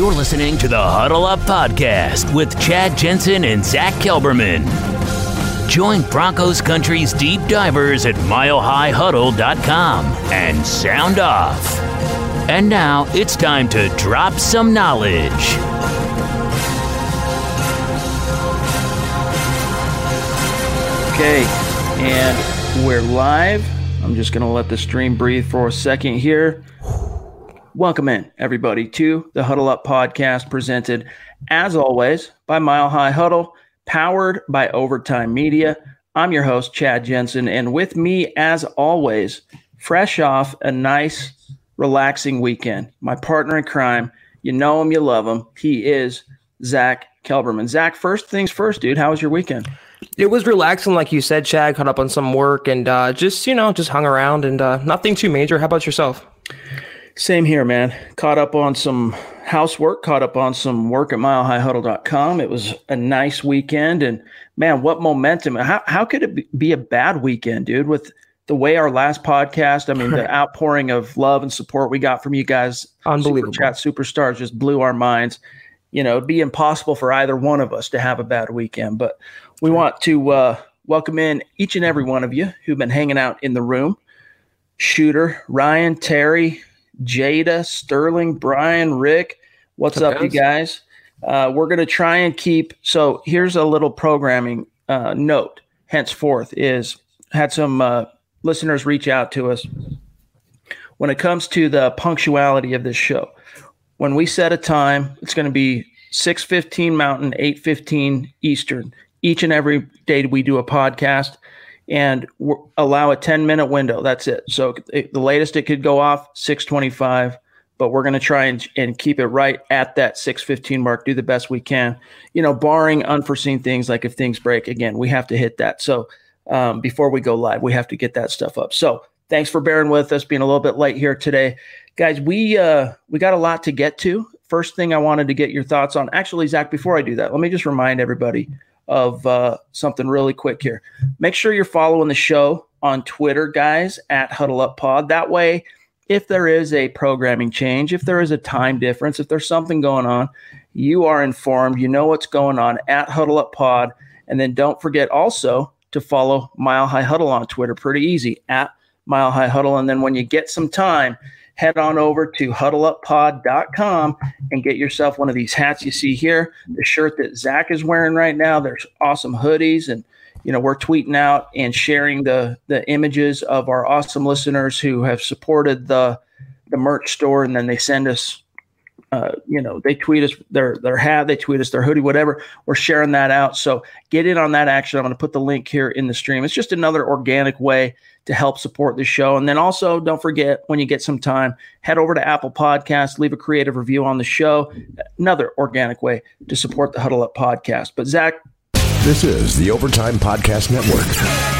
You're listening to the Huddle Up Podcast with Chad Jensen and Zack Kelberman. Join Broncos Country's deep divers at milehighhuddle.com and sound off. And now it's time to drop some knowledge. Okay, and we're live. I'm just going to let the stream breathe for a second here. Welcome in, everybody, to the Huddle Up podcast presented, as always, by Mile High Huddle, powered by Overtime Media. I'm your host, Chad Jensen, and with me, as always, fresh off a nice, relaxing weekend, my partner in crime. You know him, you love him. He is Zack Kelberman. Zach, first things first, dude. How was your weekend? It was relaxing, like you said, Chad. Caught up on some work and uh, just, you know, just hung around and uh, nothing too major. How about yourself? Same here, man. Caught up on some housework, caught up on some work at milehighhuddle.com. It was a nice weekend. And man, what momentum. How, how could it be a bad weekend, dude, with the way our last podcast, I mean, the outpouring of love and support we got from you guys, unbelievable. Super chat superstars just blew our minds. You know, it'd be impossible for either one of us to have a bad weekend. But we want to uh, welcome in each and every one of you who've been hanging out in the room. Shooter, Ryan, Terry, Jada, Sterling, Brian, Rick. What's up, you guys? Uh, we're going to try and keep. So here's a little programming uh, note. Henceforth, is had some uh, listeners reach out to us when it comes to the punctuality of this show. When we set a time, it's going to be 6:15 Mountain, 8:15 Eastern. Each and every day we do a podcast and allow a 10 minute window. That's it. So it, the latest it could go off 625, but we're going to try and, and keep it right at that 615 mark, do the best we can, you know, barring unforeseen things like if things break again, we have to hit that. So um, before we go live, we have to get that stuff up. So thanks for bearing with us, being a little bit late here today. Guys, we uh, we got a lot to get to. First thing I wanted to get your thoughts on. Actually, Zach, before I do that, let me just remind everybody of uh, something really quick here. Make sure you're following the show on Twitter, guys, at Huddle Up Pod. That way, if there is a programming change, if there is a time difference, if there's something going on, you are informed. You know what's going on at Huddle Up Pod. And then don't forget also to follow Mile High Huddle on Twitter. Pretty easy at Mile High Huddle. And then when you get some time, head on over to huddleuppod.com and get yourself one of these hats you see here. The shirt that Zach is wearing right now. There's awesome hoodies and you know we're tweeting out and sharing the the images of our awesome listeners who have supported the the merch store and then they send us uh, you know, they tweet us their their hat, they tweet us their hoodie, whatever. We're sharing that out. So get in on that action. I'm going to put the link here in the stream. It's just another organic way to help support the show. And then also, don't forget when you get some time, head over to Apple Podcasts, leave a creative review on the show. Another organic way to support the Huddle Up podcast. But Zach, this is the Overtime Podcast Network.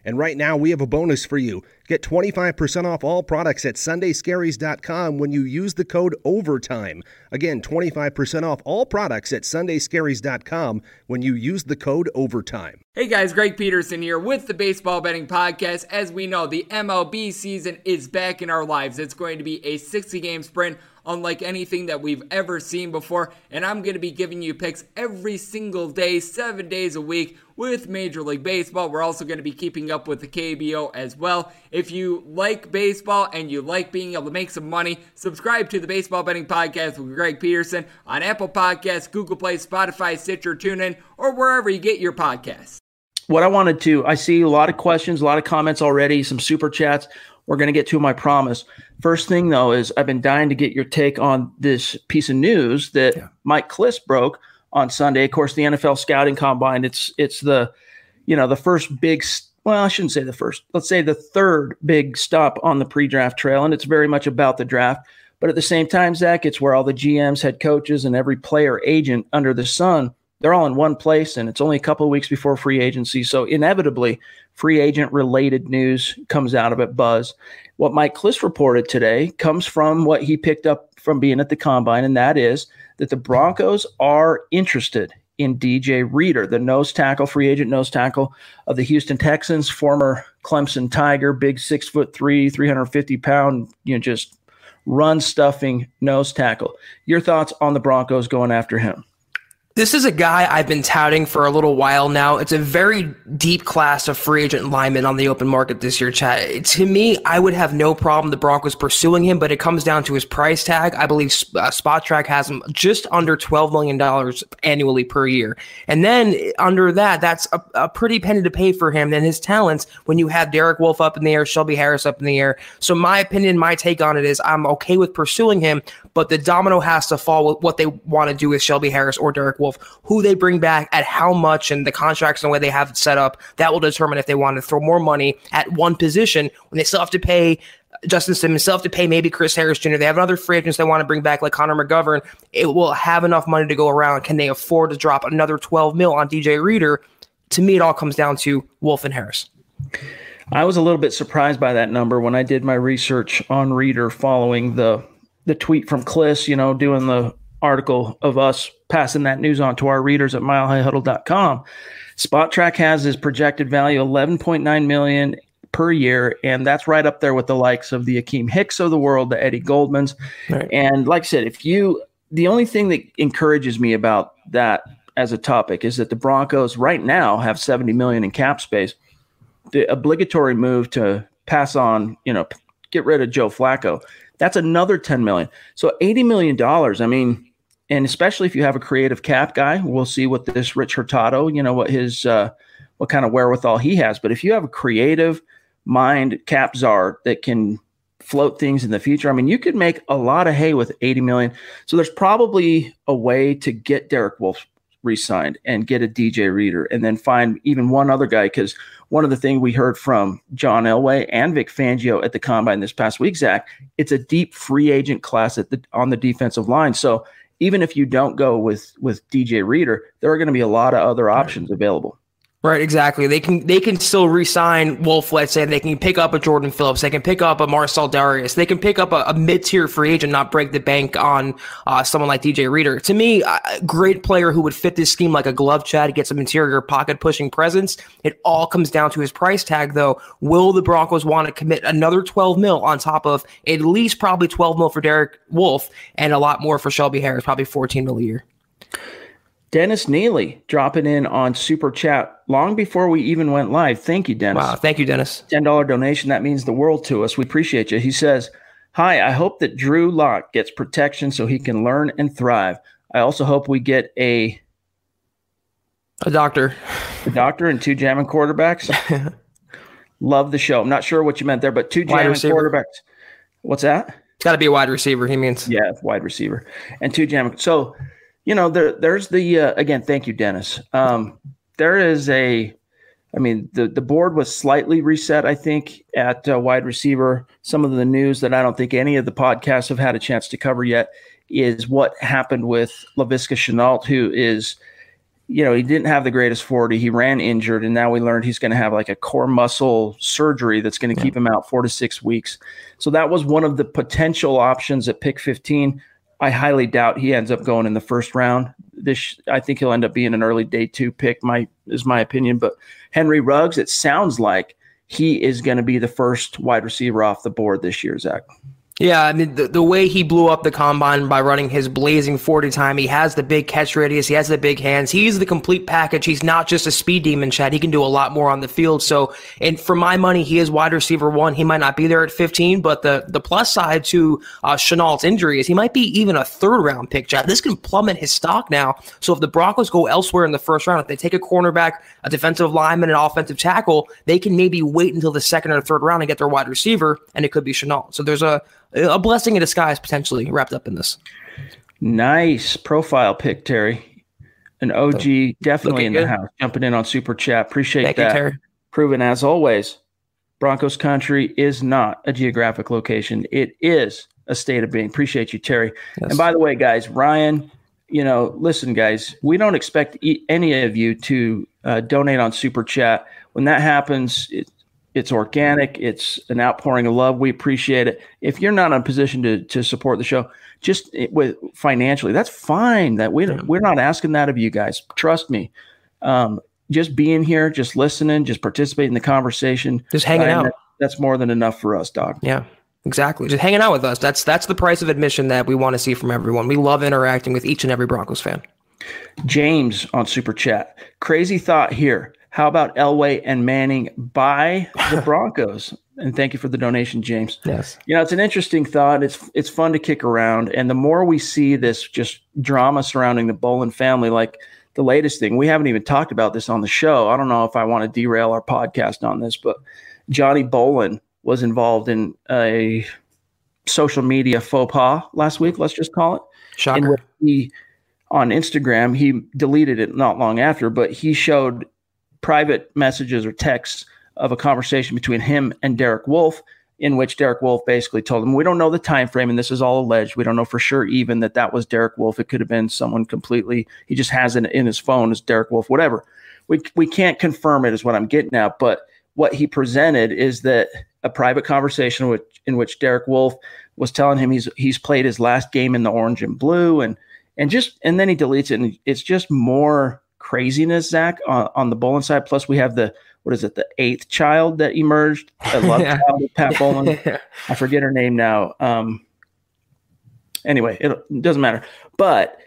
And right now, we have a bonus for you. Get 25% off all products at sundayscaries.com when you use the code OVERTIME. Again, 25% off all products at sundayscaries.com when you use the code OVERTIME. Hey guys, Greg Peterson here with the Baseball Betting Podcast. As we know, the MLB season is back in our lives. It's going to be a 60 game sprint unlike anything that we've ever seen before. And I'm going to be giving you picks every single day, seven days a week with Major League Baseball. We're also going to be keeping up with the KBO as well. If you like baseball and you like being able to make some money, subscribe to the Baseball Betting Podcast with Greg Peterson on Apple Podcasts, Google Play, Spotify, Stitcher, TuneIn, or wherever you get your podcasts. What I wanted to, I see a lot of questions, a lot of comments already, some super chats. We're going to get to my promise. First thing though is I've been dying to get your take on this piece of news that yeah. Mike Klis broke on Sunday. Of course, the NFL scouting combine. It's it's the you know the first big. Well, I shouldn't say the first. Let's say the third big stop on the pre-draft trail, and it's very much about the draft. But at the same time, Zach, it's where all the GMs, head coaches, and every player agent under the sun they're all in one place, and it's only a couple of weeks before free agency. So inevitably, free agent related news comes out of it. Buzz. What Mike Klis reported today comes from what he picked up from being at the combine, and that is that the Broncos are interested in DJ Reader, the nose tackle, free agent nose tackle of the Houston Texans, former Clemson Tiger, big six foot three, 350 pound, you know, just run stuffing nose tackle. Your thoughts on the Broncos going after him? This is a guy I've been touting for a little while now. It's a very deep class of free agent linemen on the open market this year, Chad. To me, I would have no problem the Broncos pursuing him, but it comes down to his price tag. I believe uh, Spotrac has him just under $12 million annually per year. And then under that, that's a, a pretty penny to pay for him. Then his talents, when you have Derek Wolfe up in the air, Shelby Harris up in the air. So my opinion, my take on it is I'm okay with pursuing him, but the domino has to fall with what they want to do with Shelby Harris or Derek Wolfe, who they bring back at how much and the contracts and the way they have it set up. That will determine if they want to throw more money at one position when they still have to pay Justin Simmons, still have to pay maybe Chris Harris Jr. They have another free agents they want to bring back like Connor McGovern. It will have enough money to go around. Can they afford to drop another 12 mil on DJ Reader? To me, it all comes down to Wolfe and Harris. I was a little bit surprised by that number when I did my research on Reader following the the tweet from Klis, you know, doing the article of us passing that news on to our readers at milehighhuddle.com. Spotrac has his projected value 11.9 million per year, and that's right up there with the likes of the Akiem Hicks of the world, the Eddie Goldmans. Right. And like I said, if you the only thing that encourages me about that as a topic is that the Broncos right now have 70 million in cap space. The obligatory move to pass on, you know, get rid of Joe Flacco that's another 10 million. So 80 million dollars. I mean, and especially if you have a creative cap guy, we'll see what this Rich Hurtado, you know, what his uh, what kind of wherewithal he has. But if you have a creative mind cap czar that can float things in the future, I mean, you could make a lot of hay with 80 million. So there's probably a way to get Derek Wolfe re-signed and get a DJ Reader, and then find even one other guy because one of the things we heard from John Elway and Vic Fangio at the combine this past week, Zach, it's a deep free agent class at the on the defensive line. So even if you don't go with with DJ Reader, there are going to be a lot of other options available. Right, exactly. They can they can still re-sign Wolfe, Let's say they can pick up a Jordan Phillips. They can pick up a Marcell Dareus, They can pick up a, a mid-tier free agent, not break the bank on uh, someone like DJ Reader. To me, a great player who would fit this scheme like a glove. Chad gets some interior pocket pushing presence. It all comes down to his price tag, though. Will the Broncos want to commit another 12 mil on top of at least probably 12 mil for Derek Wolfe and a lot more for Shelby Harris, probably 14 mil a year? Dennis Neely dropping in on Super Chat long before we even went live. Thank you, Dennis. Wow. Thank you, Dennis. $10 donation. That means the world to us. We appreciate you. He says, Hi, I hope that Drew Lock gets protection so he can learn and thrive. I also hope we get a a doctor. A doctor and two jamming quarterbacks. Love the show. I'm not sure what you meant there, but two jamming quarterbacks. What's that? It's got to be a wide receiver. He means. Yeah, wide receiver. And two jamming. So you know, there there's the uh, again. Thank you, Dennis. Um, there is a, I mean, the the board was slightly reset. I think at uh, wide receiver. Some of the news that I don't think any of the podcasts have had a chance to cover yet is what happened with Laviska Shenault, who is, you know, he didn't have the greatest 40. He ran injured, and now we learned he's going to have like a core muscle surgery that's going to yeah. keep him out four to six weeks. So that was one of the potential options at pick 15. I highly doubt he ends up going in the first round. This I think he'll end up being an early day two pick. My is my opinion. But Henry Ruggs, it sounds like he is going to be the first wide receiver off the board this year. Zach. Yeah, I mean the, the way he blew up the combine by running his blazing 40 time, he has the big catch radius, he has the big hands, he's the complete package. He's not just a speed demon, Chad. He can do a lot more on the field. So, and for my money, he is wide receiver one. He might not be there at 15, but the the plus side to uh, Shenault's injury is he might be even a third round pick, Chad. This can plummet his stock now. So if the Broncos go elsewhere in the first round, if they take a cornerback, a defensive lineman, an offensive tackle, they can maybe wait until the second or third round and get their wide receiver, and it could be Shenault. So there's a a blessing in disguise potentially wrapped up in this. Nice profile pick, Terry. An OG definitely in the house, jumping in on super chat. Appreciate Thank that. You, Terry. Proven as always, Broncos country is not a geographic location. It is a state of being. Appreciate you, Terry. Yes. And by the way, guys, Ryan, you know, listen, guys, we don't expect e- any of you to uh, donate on super chat. When that happens, it, it's organic. It's an outpouring of love. We appreciate it. If you're not in a position to to support the show, just with financially, that's fine. That we yeah. we're not asking that of you guys. Trust me. Um, just being here, just listening, just participating in the conversation, just hanging out. That, that's more than enough for us, dog. Yeah. Exactly. Just hanging out with us. That's that's the price of admission that we want to see from everyone. We love interacting with each and every Broncos fan. James on Super Chat. Crazy thought here. How about Elway and Manning by the Broncos? and thank you for the donation, James. Yes. You know, it's an interesting thought. It's it's fun to kick around, and the more we see this just drama surrounding the Bowlen family, like the latest thing, we haven't even talked about this on the show. I don't know if I want to derail our podcast on this, but Johnny Bowlen was involved in a social media faux pas last week. Let's just call it. Shocker. He, on Instagram, he deleted it not long after, but he showed private messages or texts of a conversation between him and Derek Wolfe in which Derek Wolfe basically told him, "We don't know the time frame, and this is all alleged. We don't know for sure even that that was Derek Wolfe. It could have been someone completely. He just has it in his phone as Derek Wolfe, whatever. We we can't confirm it, is what I'm getting at. But what he presented is that a private conversation in which Derek Wolfe was telling him he's he's played his last game in the orange and blue, and and just and then he deletes it, and it's just more craziness, Zach, on, on the Bowlen side. Plus, we have the what is it, the eighth child that emerged, a love yeah. child with Pat Bowlen. I forget her name now. Um, anyway, it, it doesn't matter, but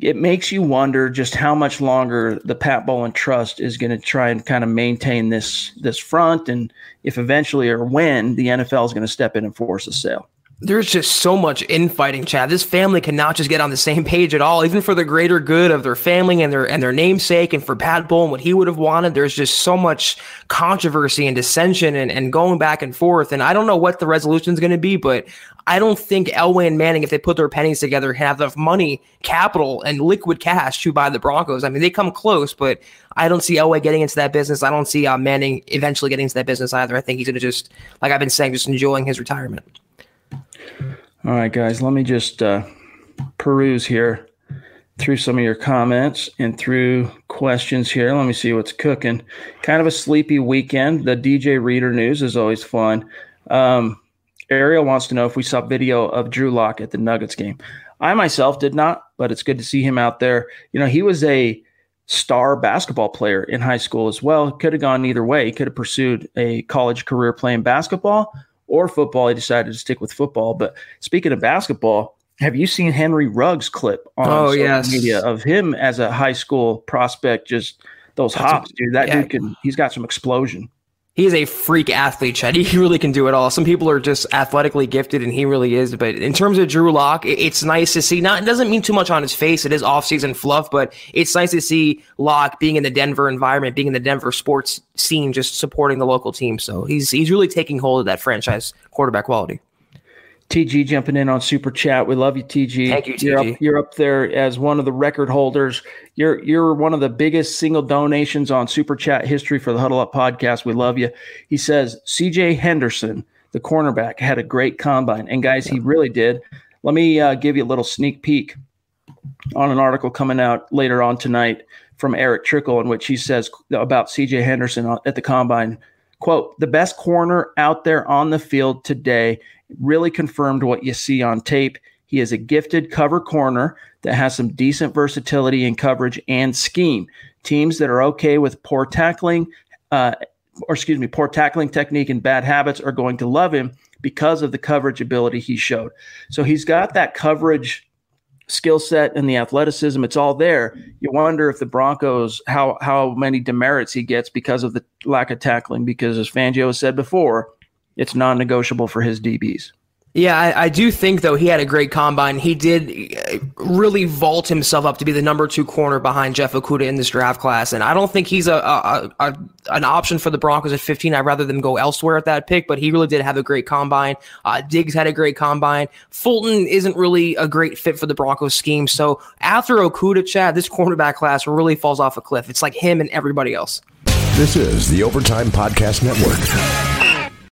it makes you wonder just how much longer the Pat Bowlen Trust is going to try and kind of maintain this this front, and if eventually or when the NFL is going to step in and force a sale there's just so much infighting, Chad. This family cannot just get on the same page at all, even for the greater good of their family and their and their namesake, and for Pat Bowlen and what he would have wanted. There's just so much controversy and dissension and, and going back and forth. And I don't know what the resolution is going to be, but I don't think Elway and Manning, if they put their pennies together, have enough money, capital, and liquid cash to buy the Broncos. I mean, they come close, but I don't see Elway getting into that business. I don't see uh, Manning eventually getting into that business either. I think he's going to just, like I've been saying, just enjoying his retirement. All right, guys, let me just uh, peruse here through some of your comments and through questions here. Let me see what's cooking. Kind of a sleepy weekend. The DJ Reader news is always fun. Um, Ariel wants to know if we saw video of Drew Lock at the Nuggets game. I myself did not, but it's good to see him out there. You know, he was a star basketball player in high school as well. Could have gone either way. He could have pursued a college career playing basketball or football. He decided to stick with football. But speaking of basketball, have you seen Henry Ruggs clip on oh, social yes. media of him as a high school prospect? Just those That's hops, a, dude. That yeah. dude can. He's got some explosion. He is a freak athlete, Chad. He really can do it all. Some people are just athletically gifted, and he really is. But in terms of Drew Lock, it's nice to see. Not it doesn't mean too much on his face. It is offseason fluff, but it's nice to see Lock being in the Denver environment, being in the Denver sports scene, just supporting the local team. So he's he's really taking hold of that franchise quarterback quality. TG jumping in on Super Chat. We love you, TG. Thank you, TG. You're up, you're up, there as one of the record holders. You're you're one of the biggest single donations on Super Chat history for the Huddle Up podcast. We love you. He says CJ Henderson, the cornerback, had a great combine, and guys, yeah. he really did. Let me uh, give you a little sneak peek on an article coming out later on tonight from Eric Trickle, in which he says about CJ Henderson at the combine. Quote, the best corner out there on the field today really confirmed what you see on tape. He is a gifted cover corner that has some decent versatility in coverage and scheme. Teams that are okay with poor tackling uh, or excuse me, poor tackling technique and bad habits are going to love him because of the coverage ability he showed. So he's got that coverage skill set and the athleticism. It's all there. You wonder if the Broncos how how many demerits he gets because of the lack of tackling. Because as Fangio said before, it's non-negotiable for his DBs. Yeah, I, I, do think though he had a great combine. He did uh, really vault himself up to be the number two corner behind Jeff Okudah in this draft class, and I don't think he's a, a, a, an option for the Broncos at 15. I'd rather them go elsewhere at that pick, but he really did have a great combine. Uh, Diggs had a great combine. Fulton isn't really a great fit for the Broncos scheme, so after Okudah, Chad, this cornerback class really falls off a cliff. It's like him and everybody else. This is the Overtime Podcast Network.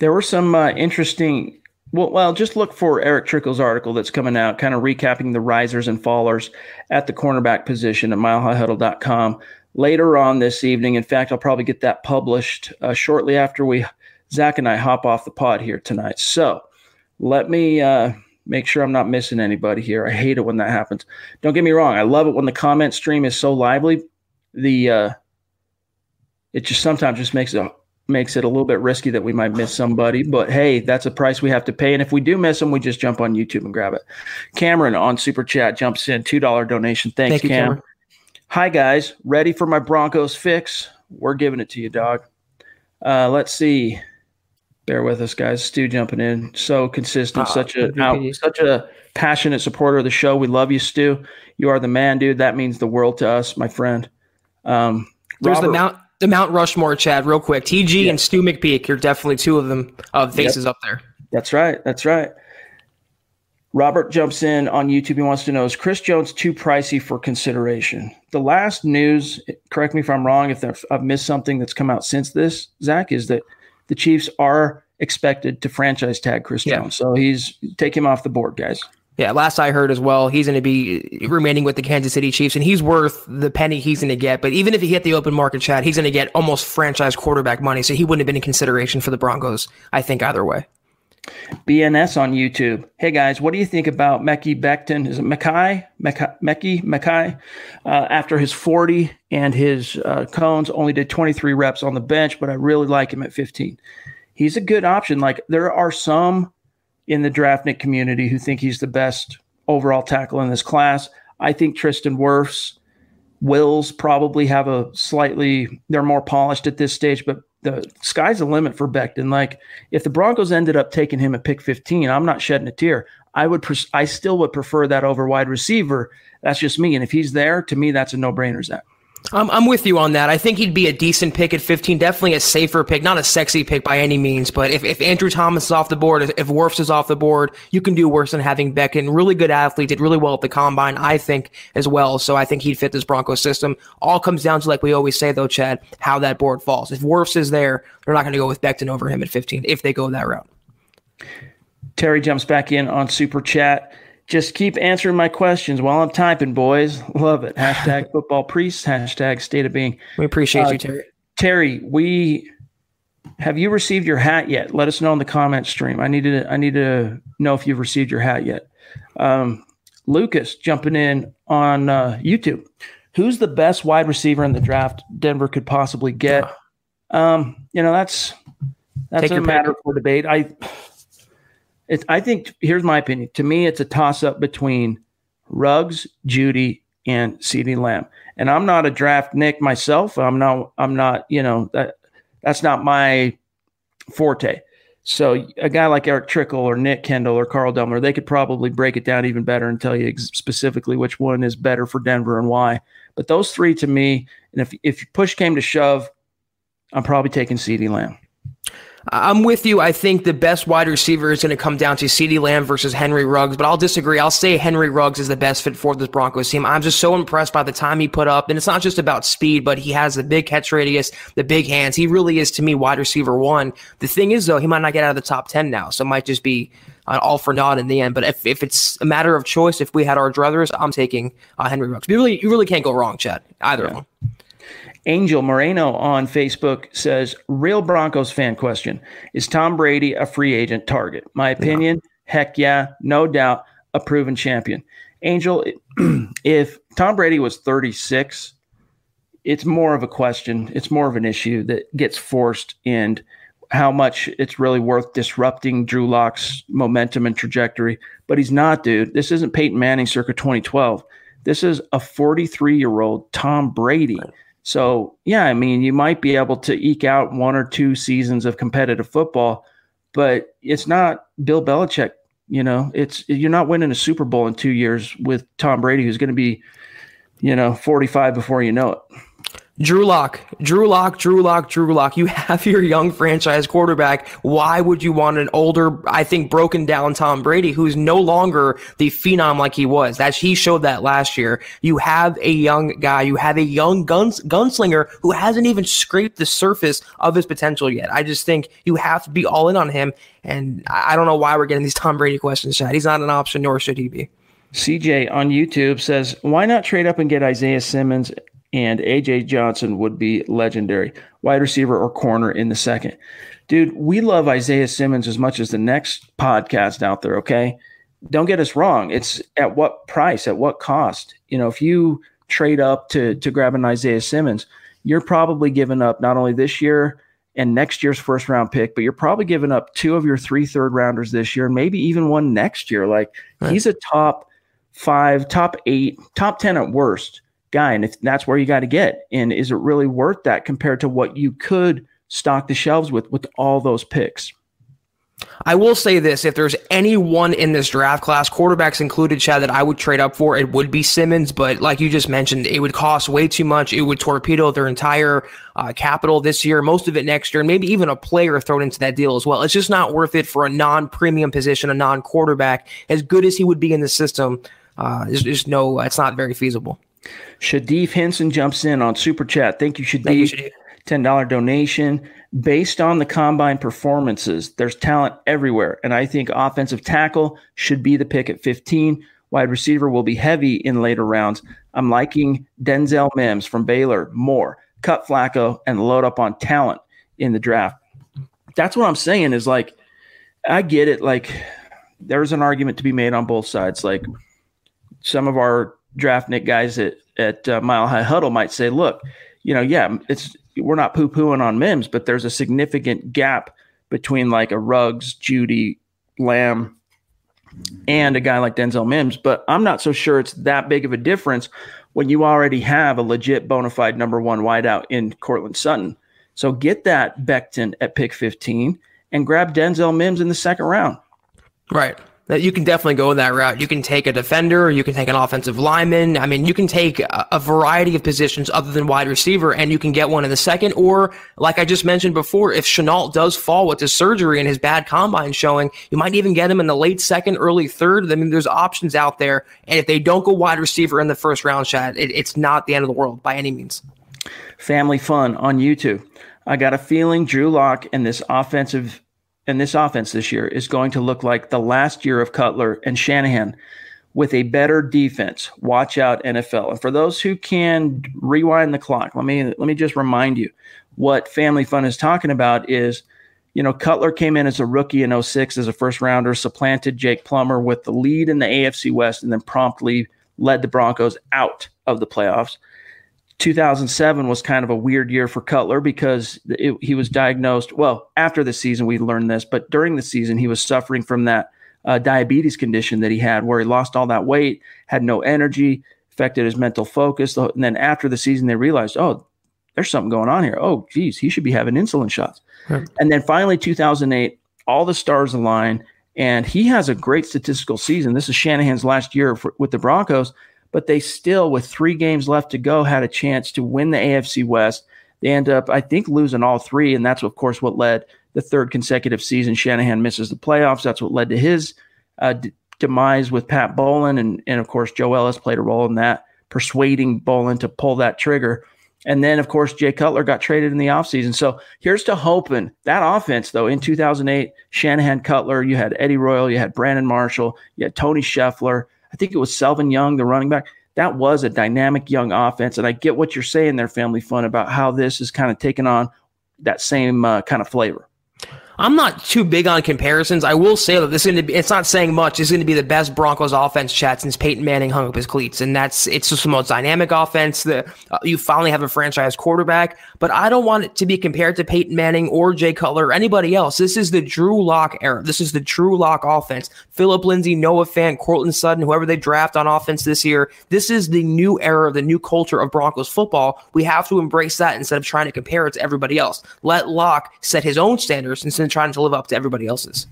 There were some uh, interesting. Well, well, just look for Eric Trickle's article that's coming out, kind of recapping the risers and fallers at the cornerback position at milehighhuddle.com later on this evening. In fact, I'll probably get that published uh, shortly after we, Zach and I, hop off the pod here tonight. So let me uh, make sure I'm not missing anybody here. I hate it when that happens. Don't get me wrong. I love it when the comment stream is so lively. The uh, it just sometimes just makes it makes it a little bit risky that we might miss somebody. But hey, that's a price we have to pay. And if we do miss them, we just jump on YouTube and grab it. Cameron on Super Chat jumps in, $2 donation. Thanks, Thank you, Cam. Cameron. Hi, guys. Ready for my Broncos fix? We're giving it to you, dog. Uh, let's see. Bear with us, guys. Stu jumping in. So consistent. Uh, such a out, such a passionate supporter of the show. We love you, Stu. You are the man, dude. That means the world to us, my friend. Um, There's the Mount the Mount Rushmore, Chad, real quick. TG and Stu McPeak are definitely two of them uh, faces yep. up there. That's right. That's right. Robert jumps in on YouTube. He wants to know Is Chris Jones too pricey for consideration? The last news, correct me if I'm wrong, if I've missed something that's come out since this, Zach, is that the Chiefs are expected to franchise tag Chris yeah. Jones. So he's take him off the board, guys. Yeah, last I heard as well, he's going to be remaining with the Kansas City Chiefs, and he's worth the penny he's going to get. But even if he hit the open market, Chad, he's going to get almost franchise quarterback money, so he wouldn't have been in consideration for the Broncos. I think either way. BNS on YouTube. Hey guys, what do you think about Mekhi Becton? Is it Mekhi? Mekhi? Mekhi? Uh, after his 40 and his uh, cones, only did 23 reps on the bench, but I really like him at 15. He's a good option. Like there are some in the draftnik community who think he's the best overall tackle in this class. I think Tristan Wirfs, Wills probably have a slightly, they're more polished at this stage, but the sky's the limit for Becton. Like if the Broncos ended up taking him at pick 15, I'm not shedding a tear. I would, I still would prefer that over wide receiver. That's just me. And if he's there, to me, that's a no brainer, Zach. I'm, I'm with you on that. I think he'd be a decent pick at 15. Definitely a safer pick, not a sexy pick by any means. But if, if Andrew Thomas is off the board, if, if Wirfs is off the board, you can do worse than having Becton. Really good athlete, did really well at the combine, I think, as well. So I think he'd fit this Broncos system. All comes down to, like we always say, though, Chad, how that board falls. If Wirfs is there, they're not going to go with Becton over him at 15 if they go that route. Terry jumps back in on Super Chat. Just keep answering my questions while I'm typing, boys. Love it. Hashtag football priest. Hashtag state of being. We appreciate uh, you, Terry. Terry, we have you received your hat yet? Let us know in the comment stream. I need to I need to know if you've received your hat yet. Um, Lucas jumping in on uh, YouTube. Who's the best wide receiver in the draft Denver could possibly get? Um, you know, that's that's Take a matter pick. for debate. I it's, I think here's my opinion. To me, it's a toss up between Ruggs, Jeudy, and CeeDee Lamb. And I'm not a draftnik myself. I'm not. I'm not. You know that that's not my forte. So a guy like Eric Trickle or Nick Kendall or Carl Dumler, they could probably break it down even better and tell you specifically which one is better for Denver and why. But those three to me, and if if push came to shove, I'm probably taking CeeDee Lamb. I'm with you. I think the best wide receiver is going to come down to CeeDee Lamb versus Henry Ruggs, but I'll disagree. I'll say Henry Ruggs is the best fit for this Broncos team. I'm just so impressed by the time he put up, and it's not just about speed, but he has the big catch radius, the big hands. He really is, to me, wide receiver one. The thing is, though, he might not get out of the top 10 now, so it might just be uh, all for naught in the end. But if, if it's a matter of choice, if we had our druthers, I'm taking uh, Henry Ruggs. You really, you really can't go wrong, Chad, either yeah. of them. Angel Moreno on Facebook says, Real Broncos fan question Is Tom Brady a free agent target? My opinion, heck yeah, no doubt, a proven champion. Angel, if Tom Brady was 36, it's more of a question. It's more of an issue that gets forced and how much it's really worth disrupting Drew Lock's momentum and trajectory. But he's not, dude. This isn't Peyton Manning circa 2012. This is a 43 year old Tom Brady. Right so, yeah, I mean, you might be able to eke out one or two seasons of competitive football, but it's not Bill Belichick. You know, it's you're not winning a Super Bowl in two years with Tom Brady, who's going to be, you know, 45 before you know it. Drew Lock, Drew Lock, Drew Lock, Drew Lock. You have your young franchise quarterback. Why would you want an older, I think, broken down Tom Brady, who's no longer the phenom like he was? That he showed that last year. You have a young guy. You have a young guns, gunslinger who hasn't even scraped the surface of his potential yet. I just think you have to be all in on him. And I don't know why we're getting these Tom Brady questions, Chad. He's not an option, nor should he be. CJ on YouTube says, why not trade up and get Isaiah Simmons and AJ Johnson would be legendary. Wide receiver or corner in the second. Dude, we love Isaiah Simmons as much as the next podcast out there, okay? Don't get us wrong. It's at what price, at what cost? You know, if you trade up to to grab an Isaiah Simmons, you're probably giving up not only this year and next year's first round pick, but you're probably giving up two of your three third rounders this year, and maybe even one next year. Like right. he's a top five, top eight, top 10 at worst guy. And if that's where you got to get, and is it really worth that compared to what you could stock the shelves with with all those picks? I will say this: if there's anyone in this draft class, quarterbacks included, Chad, that I would trade up for, it would be Simmons. But like you just mentioned, it would cost way too much. It would torpedo their entire uh, capital this year, most of it next year, and maybe even a player thrown into that deal as well. It's just not worth it for a non-premium position, a non-quarterback, as good as he would be in the system. Uh, there's, there's no, it's not very feasible. Shadif Henson jumps in on Super Chat. Thank you, Shadif. Thank you, Shadif. $10 donation. Based on the combine performances, there's talent everywhere. And I think offensive tackle should be the pick at 15. Wide receiver will be heavy in later rounds. I'm liking Denzel Mims from Baylor more. Cut Flacco and load up on talent in the draft. That's what I'm saying is like, I get it. Like, there's an argument to be made on both sides. Like, some of our draftnik guys at at uh, Mile High Huddle might say, look, you know, yeah, it's we're not poo pooing on Mims, but there's a significant gap between like a Ruggs, Jeudy, Lamb, and a guy like Denzel Mims. But I'm not so sure it's that big of a difference when you already have a legit bona fide number one wideout in Courtland Sutton. So get that Becton at pick 15 and grab Denzel Mims in the second round. Right that you can definitely go that route. You can take a defender, you can take an offensive lineman. I mean, you can take a, variety of positions other than wide receiver, and you can get one in the second. Or, like I just mentioned before, if Shenault does fall with his surgery and his bad combine showing, you might even get him in the late second, early third. I mean, there's options out there. And if they don't go wide receiver in the first round, Chad, it, it's not the end of the world by any means. Family fun on YouTube. I got a feeling Drew Lock and this offensive and this offense this year is going to look like the last year of Cutler and Shanahan with a better defense. Watch out, NFL. And for those who can rewind the clock, let me let me just remind you what Family Fun is talking about is, you know, Cutler came in as a rookie in 06 as a first rounder, supplanted Jake Plummer with the lead in the AFC West, and then promptly led the Broncos out of the playoffs. 2007 was kind of a weird year for Cutler because it, he was diagnosed. Well, after the season, we learned this, but during the season, he was suffering from that uh, diabetes condition that he had, where he lost all that weight, had no energy, affected his mental focus. And then after the season, they realized, oh, there's something going on here. Oh, geez, he should be having insulin shots. And then finally, 2008, all the stars align, and he has a great statistical season. This is Shanahan's last year for, with the Broncos but they still, with three games left to go, had a chance to win the AFC West. They end up, I think, losing all three, and that's of course what led the third consecutive season Shanahan misses the playoffs. That's what led to his uh, d- demise with Pat Bowlen. And, and of course, Joe Ellis played a role in that, persuading Bowlen to pull that trigger. And then, of course, Jay Cutler got traded in the offseason. So here's to hoping that offense, though, in 2008, Shanahan Cutler, you had Eddie Royal, you had Brandon Marshall, you had Tony Scheffler. I think it was Selvin Young, the running back. That was a dynamic young offense. And I get what you're saying there, Family Fun, about how this is kind of taking on that same uh, kind of flavor. I'm not too big on comparisons. I will say that this is going to be, it's not saying much. It's going to be the best Broncos offense chat since Peyton Manning hung up his cleats. And that's, it's just the most dynamic offense that uh, you finally have a franchise quarterback. But I don't want it to be compared to Peyton Manning or Jay Cutler or anybody else. This is the Drew Lock era. This is the Drew Lock offense. Philip Lindsay, Noah Fant, Courtland Sutton, whoever they draft on offense this year. This is the new era, the new culture of Broncos football. We have to embrace that instead of trying to compare it to everybody else. Let Lock set his own standards instead of trying to live up to everybody else's.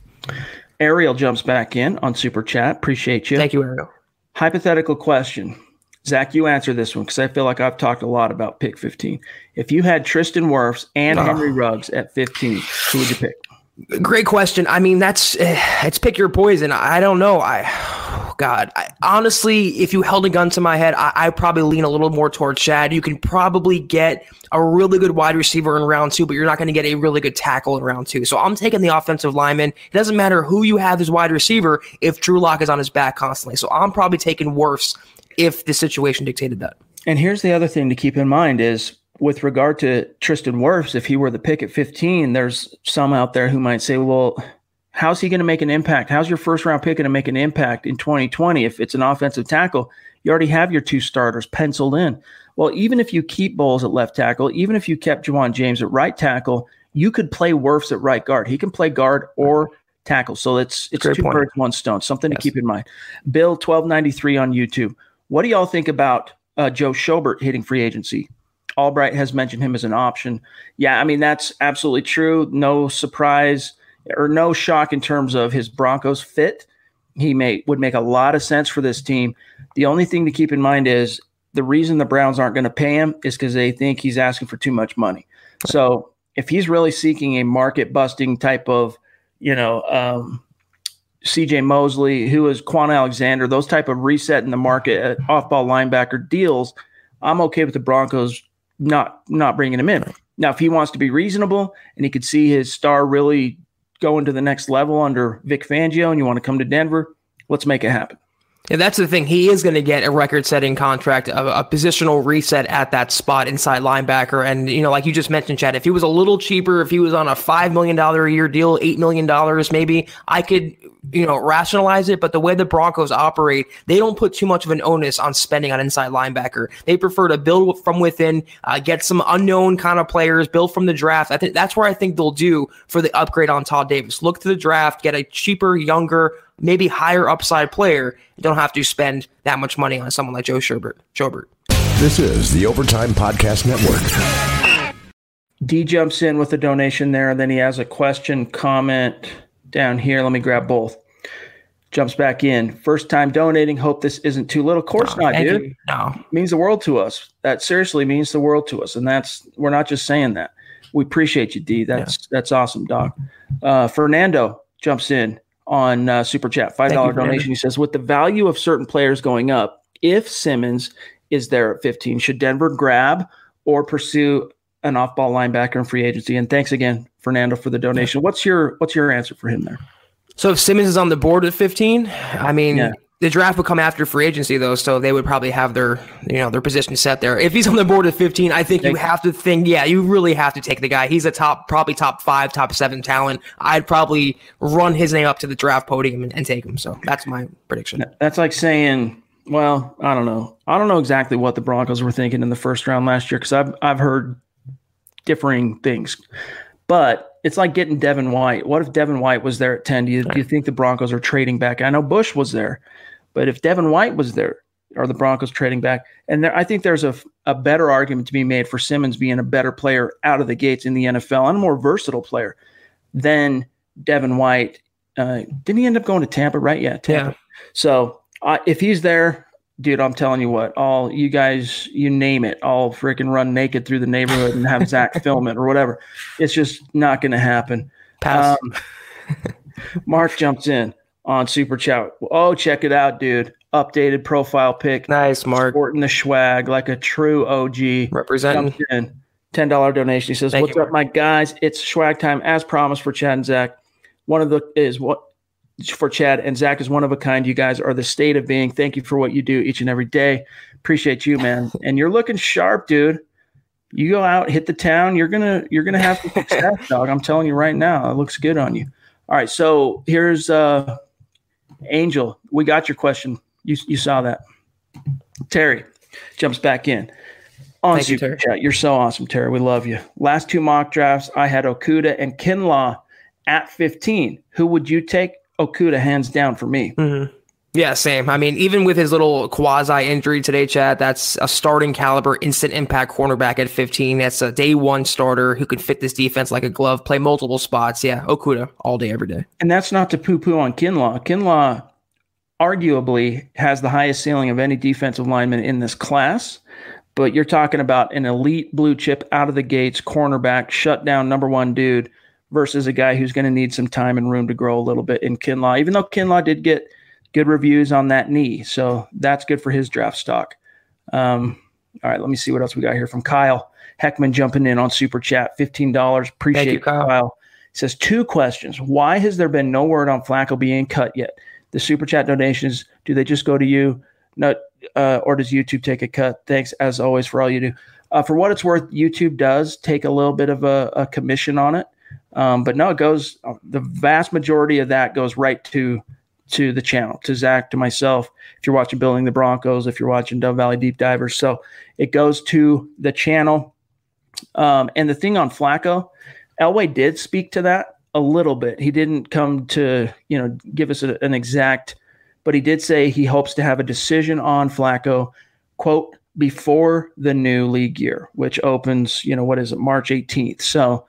Ariel jumps back in on Super Chat. Appreciate you. Thank you, Ariel. Hypothetical question. Zach, you answer this one because I feel like I've talked a lot about pick 15. If you had Tristan Wirfs and Oh. Henry Ruggs at 15, who would you pick? Great question. I mean, that's eh, it's pick your poison. I don't know. I, oh God, I, honestly, if you held a gun to my head, I, I probably lean a little more towards Chad. You can probably get a really good wide receiver in round two, but you're not going to get a really good tackle in round two. So I'm taking the offensive lineman. It doesn't matter who you have as wide receiver if Drew Lock is on his back constantly. So I'm probably taking Wirfs if the situation dictated that. And here's the other thing to keep in mind is with regard to Tristan Wirfs, if he were the pick at 15, there's some out there who might say, well, how's he going to make an impact? How's your first round pick going to make an impact in 2020 if it's an offensive tackle? You already have your two starters penciled in. Well, even if you keep Bolles at left tackle, even if you kept Ja'Wuan James at right tackle, you could play Wirfs at right guard. He can play guard or tackle. So it's it's Great two point. birds, one stone. Something Yes. to keep in mind. Bill 1293 on YouTube. What do y'all think about uh, Joe Schobert hitting free agency? Albright has mentioned him as an option. Yeah, I mean that's absolutely true. No surprise or no shock in terms of his Broncos fit. He may would make a lot of sense for this team. The only thing to keep in mind is the reason the Browns aren't going to pay him is because they think he's asking for too much money. So if he's really seeking a market busting type of, you know, um, CJ Mosley, who is Kwon Alexander, those type of reset in the market off ball linebacker deals, I'm okay with the Broncos not not bringing him in. Now, if he wants to be reasonable and he could see his star really going to the next level under Vic Fangio, and you want to come to Denver, let's make it happen. Yeah, that's the thing. He is going to get a record-setting contract, a, a positional reset at that spot inside linebacker. And you know, like you just mentioned, Chad, if he was a little cheaper, if he was on a five million dollar a year deal, eight million dollars, maybe I could, you know, rationalize it. But the way the Broncos operate, they don't put too much of an onus on spending on inside linebacker. They prefer to build from within, uh, get some unknown kind of players, build from the draft. I think that's where I think they'll do for the upgrade on Todd Davis. Look to the draft, get a cheaper, younger maybe higher upside player, you don't have to spend that much money on someone like Joe Sherbert. Jobert. This is the Overtime Podcast Network. D jumps in with a donation there, and then he has a question, comment down here. Let me grab both. Jumps back in. First time donating. Hope this isn't too little. Of course not, Thank dude. you. No. means the world to us. That seriously means the world to us, and that's we're not just saying that. We appreciate you, D. That's that's awesome, Doc. Uh, Fernando jumps in on uh, super chat, five dollar you, Fernando. donation. He says, with the value of certain players going up, if Simmons is there at fifteen, should Denver grab or pursue an off ball linebacker in free agency? And thanks again, Fernando, for the donation. What's your what's your answer for him there? So if Simmons is on the board at 15, I mean, Yeah. The draft would come after free agency though, so they would probably have their, you know, their position set there. If he's on the board at 15, I think you have to think, yeah, you really have to take the guy. He's a top, probably top five, top seven talent. I'd probably run his name up to the draft podium and, and take him. So that's my prediction. That's like saying, well, I don't know. I don't know exactly what the Broncos were thinking in the first round last year because I've I've heard differing things. But it's like getting Devin White. What if Devin White was there at 10? Do you, do you think the Broncos are trading back? I know Bush was there, but if Devin White was there, are the Broncos trading back? And there, I think there's a, a better argument to be made for Simmons being a better player out of the gates in the NFL and a more versatile player than Devin White. Uh, didn't he end up going to Tampa, right? Yeah, Tampa. Yeah. So uh, if he's there, dude, I'm telling you what, all you guys, you name it, I'll freaking run naked through the neighborhood and have Zach film it or whatever. It's just not going to happen. Pass. Um, Mark jumps in on Super Chat. Oh, check it out, dude. Updated profile pic. nice, Mark. Sporting the swag like a true OG. Representing. In. $10 donation. He says, Thank What's you, up, my guys? It's swag time as promised for Chad and Zach. One of the is what for Chad and Zach is one of a kind. You guys are the state of being. Thank you for what you do each and every day. Appreciate you, man. And you're looking sharp, dude. You go out, hit the town. You're gonna you're gonna have some success, dog. I'm telling you right now. It looks good on you. All right, so here's uh Angel. We got your question. You you saw that. Terry jumps back in. On Thank Super Terry. Chat. You're so awesome, Terry. We love you. Last two mock drafts, I had Okudah and Kinlaw at 15. Who would you take? Okudah, hands down for me. Mm-hmm. Yeah, same. I mean, even with his little quasi injury today, Chad, that's a starting caliber, instant impact cornerback at 15. That's a day one starter who can fit this defense like a glove, play multiple spots. Yeah, Okudah all day, every day. And that's not to poo poo on Kinlaw. Kinlaw arguably has the highest ceiling of any defensive lineman in this class. But you're talking about an elite blue chip out of the gates, cornerback, shut down number one dude versus a guy who's going to need some time and room to grow a little bit in Kinlaw, even though Kinlaw did get good reviews on that knee. So that's good for his draft stock. Um, all right, let me see what else we got here from Kyle Heckman jumping in on Super Chat, $15. Appreciate you, Kyle. Kyle. He says two questions. Why has there been no word on Flacco being cut yet? The Super Chat donations, do they just go to you? No, uh, or does YouTube take a cut? Thanks as always for all you do. Uh, for what it's worth, YouTube does take a little bit of a, a commission on it, um, but no, it goes. The vast majority of that goes right to to the channel, to Zack, to myself. If you're watching Building the Broncos, if you're watching Dove Valley Deep Divers, so it goes to the channel. Um, and the thing on Flacco, Elway did speak to that a little bit. He didn't come to you know give us a, an exact, but he did say he hopes to have a decision on Flacco, quote before the new league year, which opens you know what is it March 18th. So.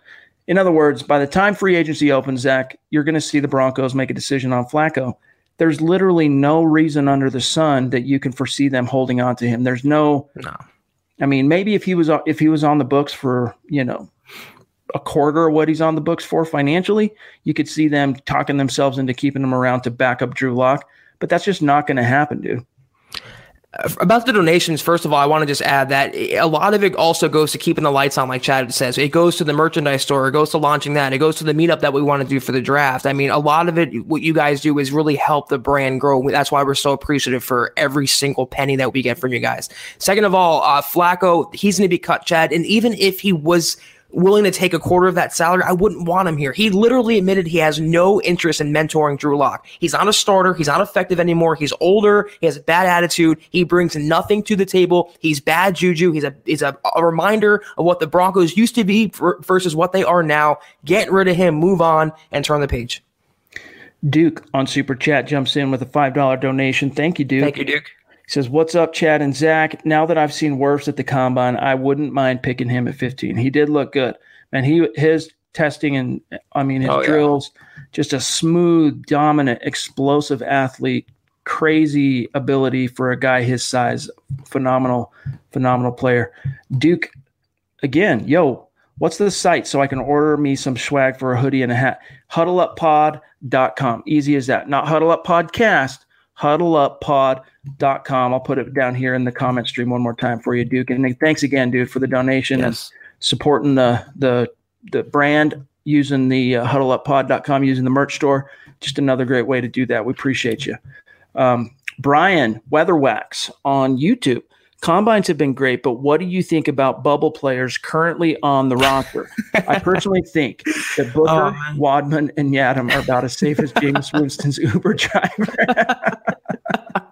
In other words, by the time free agency opens, Zack, you're going to see the Broncos make a decision on Flacco. There's literally no reason under the sun that you can foresee them holding on to him. There's no, No. I mean, maybe if he was if he was on the books for you know a quarter of what he's on the books for financially, you could see them talking themselves into keeping him around to back up Drew Lock. But that's just not going to happen, dude. About the donations, first of all, I want to just add that a lot of it also goes to keeping the lights on, like Chad says. It goes to the merchandise store, it goes to launching that, it goes to the meetup that we want to do for the draft. I mean, a lot of it, what you guys do is really help the brand grow. That's why we're so appreciative for every single penny that we get from you guys. Second of all, uh, Flacco, he's going to be cut, Chad. And even if he was willing to take a quarter of that salary, I wouldn't want him here. He literally admitted he has no interest in mentoring Drew Lock. He's not a starter. He's not effective anymore. He's older. He has a bad attitude. He brings nothing to the table. He's bad juju. He's a he's a, a reminder of what the Broncos used to be ver- versus what they are now. Get rid of him, move on, and turn the page. Duke on Super Chat jumps in with a five dollar donation. Thank you, Duke. Thank you, Duke. He says, What's up, Chad and Zack? Now that I've seen Wirfs at the combine, I wouldn't mind picking him at 15. He did look good. And he his testing and I mean his Oh, yeah. drills, just a smooth, dominant, explosive athlete, crazy ability for a guy his size. Phenomenal, phenomenal player. Duke, again, yo, what's the site so I can order me some swag for a hoodie and a hat? HuddleUpPod.com. Easy as that. Not Huddle Up Podcast, HuddleUpPod.com. I'll put it down here in the comment stream one more time for you, Duke. And thanks again, dude, for the donation and supporting the the the brand using the uh, huddleuppod.com using the merch store. Just another great way to do that. We appreciate you. Um, brian weatherwax on youtube combines have been great but what do you think about bubble players currently on the roster? I personally think that booker Oh, wadman and yiadom are about as safe as james winston's uber driver.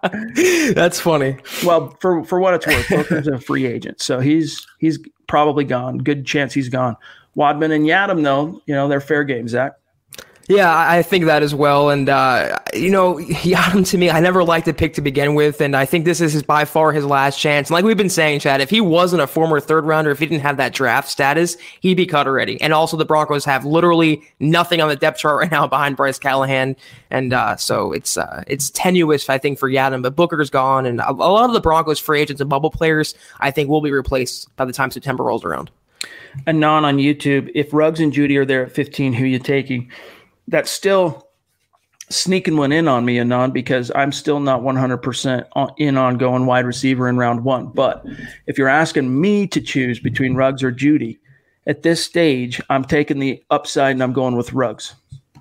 That's funny. well for for what it's worth booker's a free agent so he's he's probably gone. Good chance he's gone. Wadman and yiadom though you know they're fair game zack Yeah, I think that as well. And, uh, you know, Yiadom to me, I never liked the pick to begin with. And I think this is his, by far his last chance. And like we've been saying, Chad, if he wasn't a former third rounder, if he didn't have that draft status, he'd be cut already. And also, the Broncos have literally nothing on the depth chart right now behind Bryce Callahan. And uh, so it's uh, it's tenuous, I think, for Yiadom. But Booker's gone. And a, lot of the Broncos free agents and bubble players, I think, will be replaced by the time September rolls around. And Anon on YouTube, if Ruggs and Jeudy are there at 15, who are you taking? That's still sneaking one in on me, Anon, because I'm still not 100% in on going wide receiver in round one. But if you're asking me to choose between Ruggs or Jeudy, at this stage, I'm taking the upside and I'm going with Ruggs.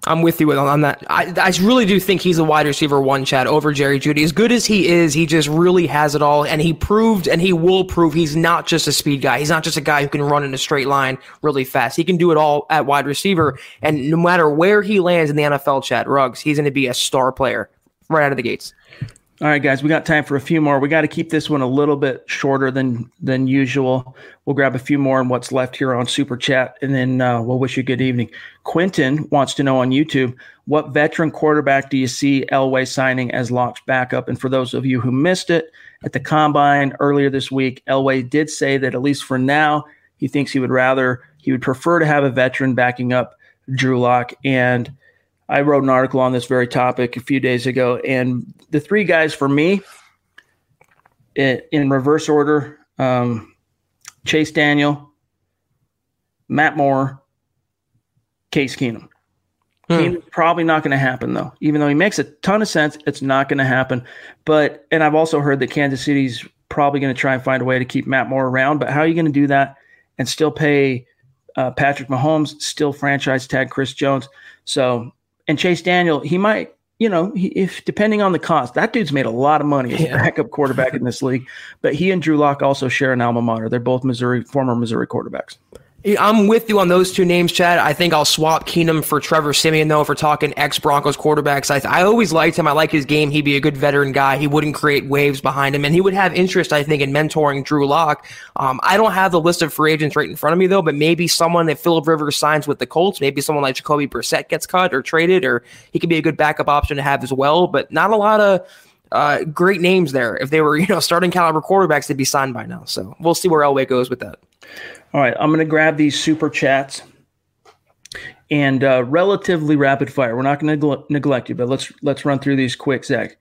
I'm with you on that. I, I really do think he's a wide receiver one, Chad, over Jerry Jeudy. As good as he is, he just really has it all. And he proved and he will prove he's not just a speed guy. He's not just a guy who can run in a straight line really fast. He can do it all at wide receiver. And no matter where he lands in the NFL, Chad Ruggs, he's going to be a star player right out of the gates. All right, guys, we got time for a few more. We got to keep this one a little bit shorter than than usual. We'll grab a few more and what's left here on Super Chat, and then uh, we'll wish you good evening. Quentin wants to know on YouTube what veteran quarterback do you see Elway signing as Lock's backup? And for those of you who missed it at the combine earlier this week, Elway did say that at least for now, he thinks he would rather he would prefer to have a veteran backing up Drew Lock and I wrote an article on this very topic a few days ago, and the three guys for me, in, in reverse order: um, Chase Daniel, Matt Moore, Case Keenum. Hmm. Keenum's probably not going to happen though. Even though he makes a ton of sense, it's not going to happen. But and I've also heard that Kansas City's probably going to try and find a way to keep Matt Moore around. But how are you going to do that and still pay uh, Patrick Mahomes, still franchise tag Chris Jones? So and Chase Daniel, he might, you know, he, if depending on the cost, that dude's made a lot of money as yeah. a backup quarterback in this league. But he and Drew Lock also share an alma mater. They're both Missouri, former Missouri quarterbacks. I'm with you on those two names, Chad. I think I'll swap Keenum for Trevor Siemian, though, if we're talking ex Broncos quarterbacks. I, I always liked him. I like his game. He'd be a good veteran guy. He wouldn't create waves behind him, and he would have interest, I think, in mentoring Drew Lock. Um, I don't have the list of free agents right in front of me, though, but maybe someone that Philip Rivers signs with the Colts, maybe someone like Jacoby Brissett gets cut or traded, or he could be a good backup option to have as well, but not a lot of uh, great names there. If they were, you know, starting caliber quarterbacks, they'd be signed by now. So we'll see where Elway goes with that. All right, I'm going to grab these super chats and uh, relatively rapid fire. We're not going to neglect you, but let's let's run through these quick, Zack.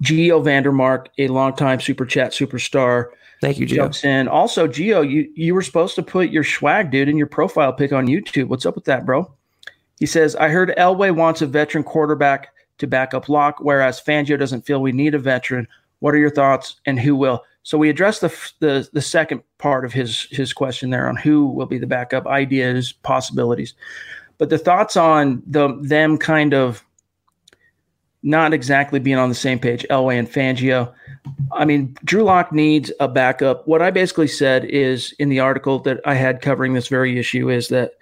Geo Vandermark, a longtime super chat superstar. Thank you, Geo. Jumps in. Also, Geo, you you were supposed to put your swag dude in your profile pic on YouTube. What's up with that, bro? He says, I heard Elway wants a veteran quarterback to back up Lock, whereas Fangio doesn't feel we need a veteran. What are your thoughts and who will? So we addressed the, the the second part of his his question there on who will be the backup, ideas, possibilities, but the thoughts on the them kind of not exactly being on the same page, Elway and Fangio. I mean, Drew Lock needs a backup. What I basically said is in the article that I had covering this very issue is that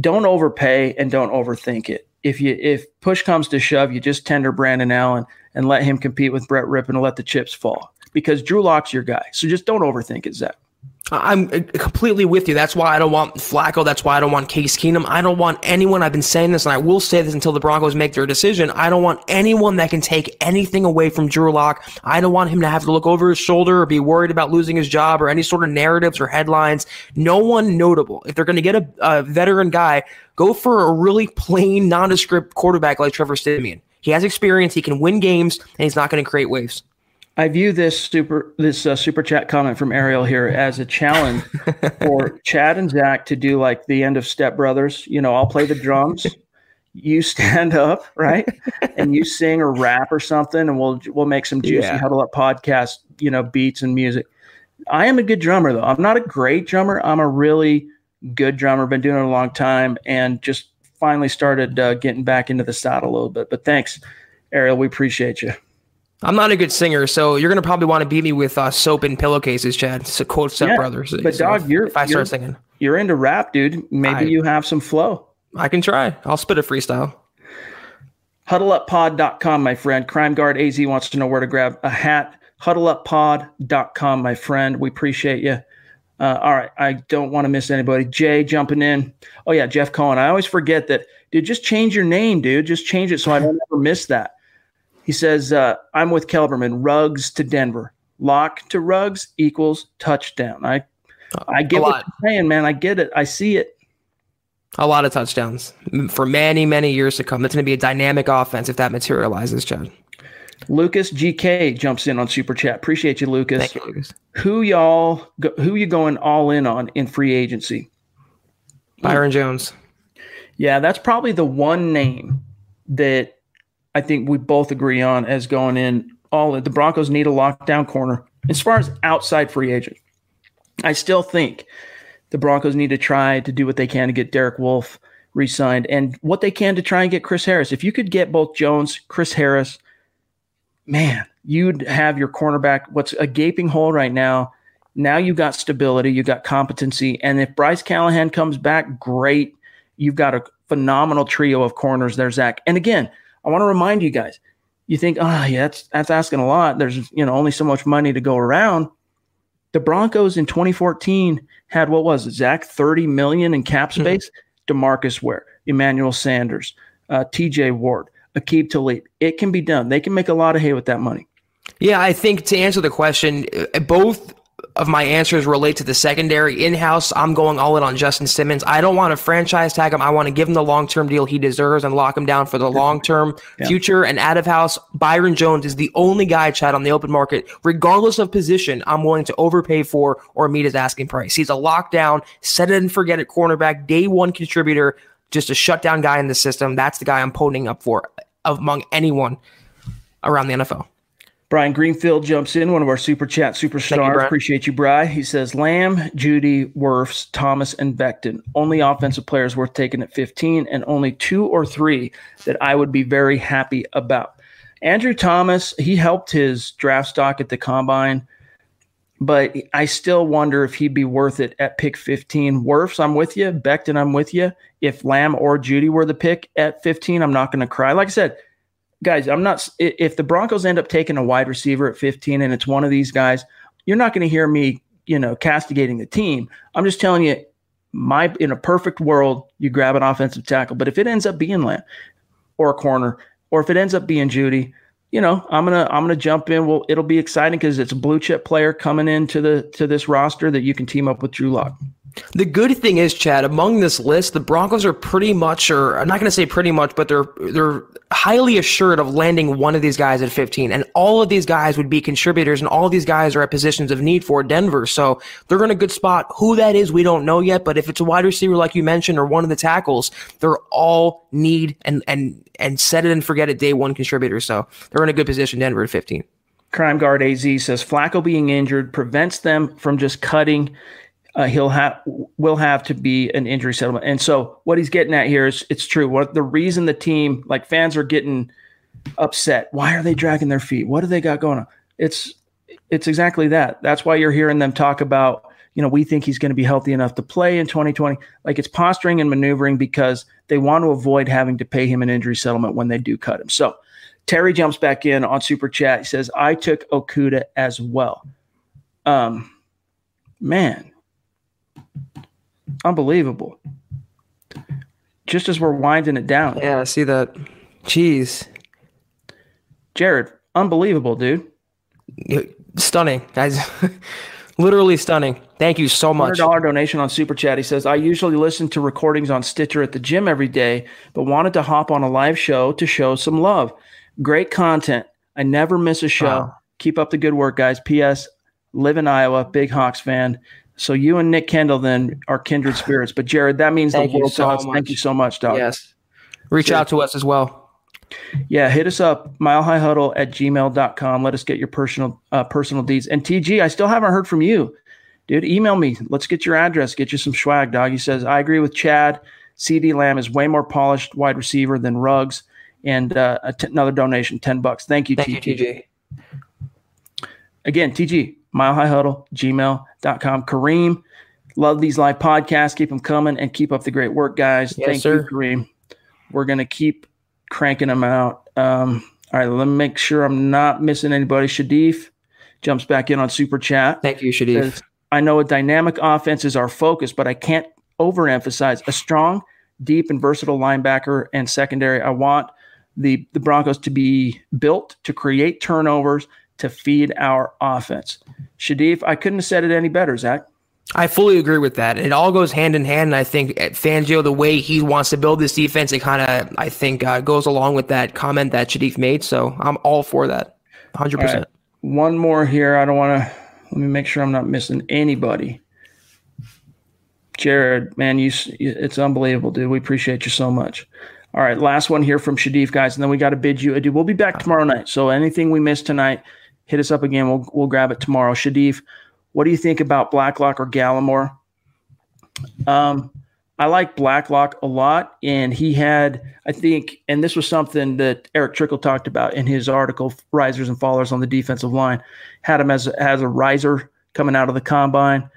don't overpay and don't overthink it. If you if push comes to shove, you just tender Brandon Allen and let him compete with Brett Rypien and let the chips fall because Drew Lock's your guy. So just don't overthink it, Zack. I'm uh, completely with you. That's why I don't want Flacco. That's why I don't want Case Keenum. I don't want anyone. I've been saying this, and I will say this until the Broncos make their decision. I don't want anyone that can take anything away from Drew Lock. I don't want him to have to look over his shoulder or be worried about losing his job or any sort of narratives or headlines. No one notable. If they're going to get a, a veteran guy, go for a really plain, nondescript quarterback like Trevor Siemian. He has experience. He can win games, and he's not going to create waves. I view this super this uh, super chat comment from Ariel here as a challenge for Chad and Zack to do like the end of Step Brothers. You know, I'll play the drums, you stand up, right, and you sing or rap or something, and we'll we'll make some juicy yeah. huddle up podcast, you know, beats and music. I am a good drummer though. I'm not a great drummer. I'm a really good drummer. Been doing it a long time, and just finally started uh, getting back into the saddle a little bit. But thanks, Ariel. We appreciate you. I'm not a good singer, so you're gonna probably want to beat me with uh, soap and pillowcases, Chad. So quote Step yeah, Brothers. But so dog, you're if I start singing, you're into rap, dude. Maybe I, you have some flow. I can try. I'll spit a freestyle. HuddleUpPod.com, my friend. Crime Guard AZ wants to know where to grab a hat. HuddleUpPod.com, my friend. We appreciate you. Uh, all right, I don't want to miss anybody. Jay jumping in. Oh yeah, Jeff Cohen. I always forget that, dude. Just change your name, dude. Just change it so I don't ever miss that. He says, uh, I'm with Kelberman. Ruggs to Denver. Lock to Ruggs equals touchdown. I I get what you're saying, man. I get it. I see it. A lot of touchdowns for many, many years to come. It's going to be a dynamic offense if that materializes, Chad. Lucas GK jumps in on super chat. Appreciate you, Lucas. Thank you, Lucas. Who y'all? Go, who you going all in on in free agency? Byron Jones. Yeah, that's probably the one name that I think we both agree on as going in all. The Broncos need a lockdown corner. As far as outside free agent, I still think the Broncos need to try to do what they can to get Derek Wolfe re-signed and what they can to try and get Chris Harris. If you could get both Jones, Chris Harris, man, you'd have your cornerback. What's a gaping hole right now? Now you've got stability, you've got competency, and if Bryce Callahan comes back, great. You've got a phenomenal trio of corners there, Zack. And again, I want to remind you guys. You think, oh yeah, that's that's asking a lot. There's you know only so much money to go around. The Broncos in 2014 had what was it, Zack? 30 million in cap Mm-hmm. space. Demarcus Ware, Emmanuel Sanders, uh, TJ Ward, Aqib Talib. It can be done. They can make a lot of hay with that money. Yeah, I think to answer the question, uh, both of my answers relate to the secondary. In house, I'm going all in on Justin Simmons. I don't want to franchise tag him. I want to give him the long term deal he deserves and lock him down for the long term future. And out of house, Byron Jones is the only guy, Chad, on the open market, regardless of position, I'm willing to overpay for or meet his asking price. He's a lockdown, set it and forget it cornerback, day one contributor, just a shutdown guy in the system. That's the guy I'm ponying up for among anyone around the NFL. Brian Greenfield jumps in, one of our super chat superstars. Brian. Appreciate you, Bry. He says Lamb, Jeudy, Wirfs, Thomas, and Becton. Only offensive players worth taking at 15, and only two or three that I would be very happy about. Andrew Thomas, he helped his draft stock at the combine, but I still wonder if he'd be worth it at pick 15. Wirfs, I'm with you. Becton, I'm with you. If Lamb or Jeudy were the pick at 15, I'm not going to cry. Like I said, guys, I'm not. If the Broncos end up taking a wide receiver at 15 and it's one of these guys, you're not going to hear me, you know, castigating the team. I'm just telling you, my in a perfect world, you grab an offensive tackle. But if it ends up being Lamb or a corner, or if it ends up being Jeudy, you know, I'm gonna I'm gonna jump in. Well, it'll be exciting because it's a blue chip player coming into the to this roster that you can team up with Drew Lock. The good thing is, Chad, among this list, the Broncos are pretty much, or I'm not going to say pretty much, but they're they're highly assured of landing one of these guys at 15, and all of these guys would be contributors, and all of these guys are at positions of need for Denver, so they're in a good spot. Who that is, we don't know yet, but if it's a wide receiver like you mentioned, or one of the tackles, they're all need and and and set it and forget it day one contributors, so they're in a good position. Denver at 15. Crime Guard AZ says Flacco being injured prevents them from just cutting. Uh, he'll have will have to be an injury settlement, and so what he's getting at here is it's true. What the reason the team like fans are getting upset? Why are they dragging their feet? What do they got going on? It's it's exactly that. That's why you're hearing them talk about you know we think he's going to be healthy enough to play in 2020. Like it's posturing and maneuvering because they want to avoid having to pay him an injury settlement when they do cut him. So Terry jumps back in on super chat. He says, I took Okudah as well. Um, man, unbelievable. Just as we're winding it down, Yeah, I see that. Jeez. Jared, unbelievable, dude. Stunning, guys. Literally stunning. Thank you so much. $100 donation on Super Chat. He says, I usually listen to recordings on Stitcher at the gym every day, but wanted to hop on a live show to show some love. Great content. I never miss a show. Wow. Keep up the good work, guys. P.S. Live in Iowa, big Hawks fan. So you and Nick Kendall then are kindred spirits. But Jared, that means Thank the you world so to us. much. Thank you so much, dog. Yes. Reach out to us as well. Yeah, hit us up, milehighhuddle at gmail.com. Let us get your personal uh, personal deeds. And TG, I still haven't heard from you. Dude, email me. Let's get your address, get you some swag, dog. He says, I agree with Chad. CeeDee Lamb is way more polished wide receiver than Ruggs. And uh, a t- another donation, 10 bucks. Thank you, Thank TG. you, TJ. Again, TG, milehighhuddle, gmail.com. Kareem, love these live podcasts. Keep them coming and keep up the great work, guys. Yes, Thank sir. you, Kareem. We're going to keep cranking them out. Um, all right, let me make sure I'm not missing anybody. Shadif jumps back in on Super Chat. Thank you, Shadif. Says, I know a dynamic offense is our focus, but I can't overemphasize a strong, deep, and versatile linebacker and secondary. I want the, the Broncos to be built to create turnovers to feed our offense. Shadif, I couldn't have said it any better, Zack. I fully agree with that. It all goes hand in hand. And I think Fangio, the way he wants to build this defense, it kind of, I think, uh, goes along with that comment that Shadif made. So I'm all for that. 100%. Right. One more here. I don't want to, let me make sure I'm not missing anybody. Jared, man, you, it's unbelievable, dude. We appreciate you so much. All right, last one here from Shadif, guys, and then we got to bid you adieu. We'll be back tomorrow night. So anything we missed tonight, hit us up again. We'll we'll grab it tomorrow. Shadif, what do you think about Blacklock or Gallimore? Um, I like Blacklock a lot, and he had, I think, and this was something that Erick Trickel talked about in his article, "Risers and Fallers on the Defensive Line." Had him as as a riser coming out of the combine.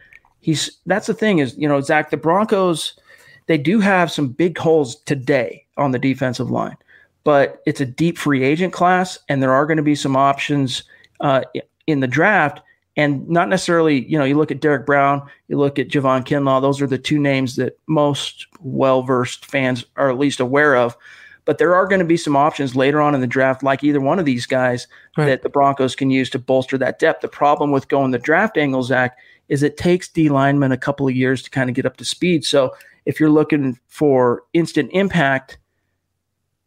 He's that's the thing is, you know, Zack, the Broncos, they do have some big holes today on the defensive line, but it's a deep free agent class, and there are going to be some options uh, in the draft and not necessarily, you know, you look at Derrick Brown, you look at Javon Kinlaw, those are the two names that most well versed fans are at least aware of. But there are going to be some options later on in the draft, like either one of these guys, right. that the Broncos can use to bolster that depth. The problem with going the draft angle, Zack, is it takes D linemen a couple of years to kind of get up to speed. So if you're looking for instant impact,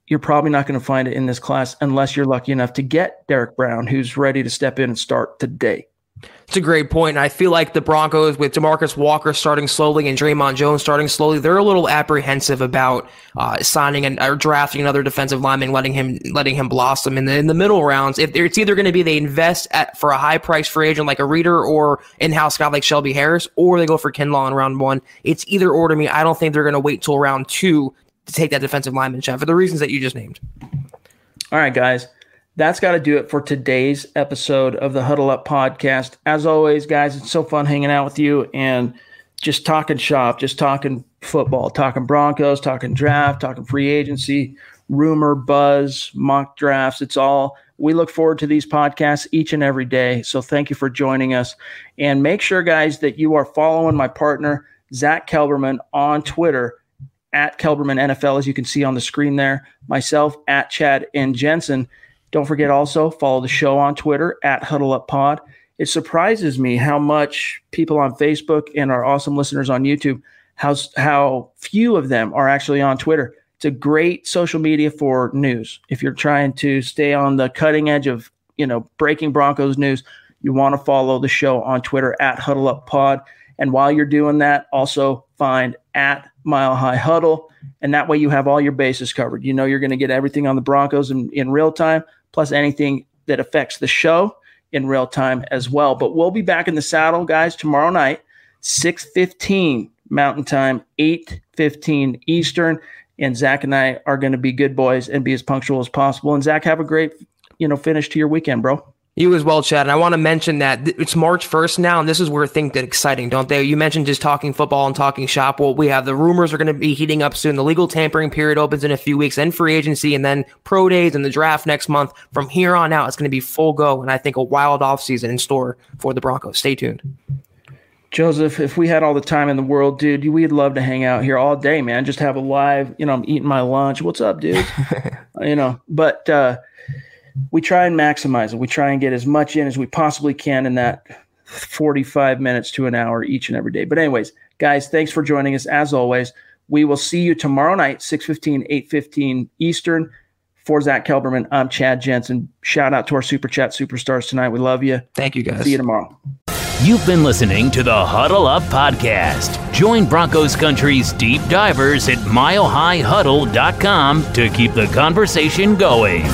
you're probably not going to find it in this class unless you're lucky enough to get Derrick Brown, who's ready to step in and start today. It's a great point. I feel like the Broncos, with Demarcus Walker starting slowly and Dre'Mont Jones starting slowly, they're a little apprehensive about uh, signing and or drafting another defensive lineman, letting him letting him blossom in the in the middle rounds. If it's either going to be they invest at for a high price free agent like a Reader or in house guy like Shelby Harris, or they go for Kinlaw in round one. It's either or to me. I don't think they're going to wait till round two to take that defensive lineman shot for the reasons that you just named. All right, guys that's got to do it for today's episode of the Huddle Up podcast. As always, guys, it's so fun hanging out with you and just talking shop, just talking football, talking Broncos, talking draft, talking free agency, rumor, buzz, mock drafts. It's all. We look forward to these podcasts each and every day. So thank you for joining us. And make sure, guys, that you are following my partner, Zack Kelberman, on Twitter at Kelberman NFL, as you can see on the screen there. Myself at Chad and Jensen. Don't forget also follow the show on Twitter at Huddle Up Pod. It surprises me how much people on Facebook and our awesome listeners on YouTube, how how few of them are actually on Twitter. It's a great social media for news. If you're trying to stay on the cutting edge of you know breaking Broncos news, you want to follow the show on Twitter at Huddle Up Pod. And while you're doing that, also find at Mile High Huddle. And that way you have all your bases covered. You know you're going to get everything on the Broncos in, in real time, plus anything that affects the show in real time as well. But we'll be back in the saddle, guys, tomorrow night, 6:15 Mountain Time, 8:15 Eastern. And Zack and I are going to be good boys and be as punctual as possible. And Zack, have a great, you know, finish to your weekend, bro. You as well, Chad. And I want to mention that it's March 1st now, and this is where things get exciting, don't they? You mentioned just talking football and talking shop. Well, we have the rumors are going to be heating up soon. The legal tampering period opens in a few weeks, then free agency, and then pro days and the draft next month. From here on out, it's going to be full go, and I think a wild offseason in store for the Broncos. Stay tuned. Joseph, if we had all the time in the world, dude, we'd love to hang out here all day, man. Just have a live, you know, I'm eating my lunch. What's up, dude? you know, but, uh, we try and maximize it. We try and get as much in as we possibly can in that 45 minutes to an hour each and every day. But anyways, guys, thanks for joining us as always. We will see you tomorrow night, 6:15, 8:15 Eastern. For Zack Kelberman, I'm Chad Jensen. Shout out to our Super Chat superstars tonight. We love you. Thank you, guys. See you tomorrow. You've been listening to the Huddle Up Podcast. Join Broncos Country's deep divers at milehighhuddle.com to keep the conversation going.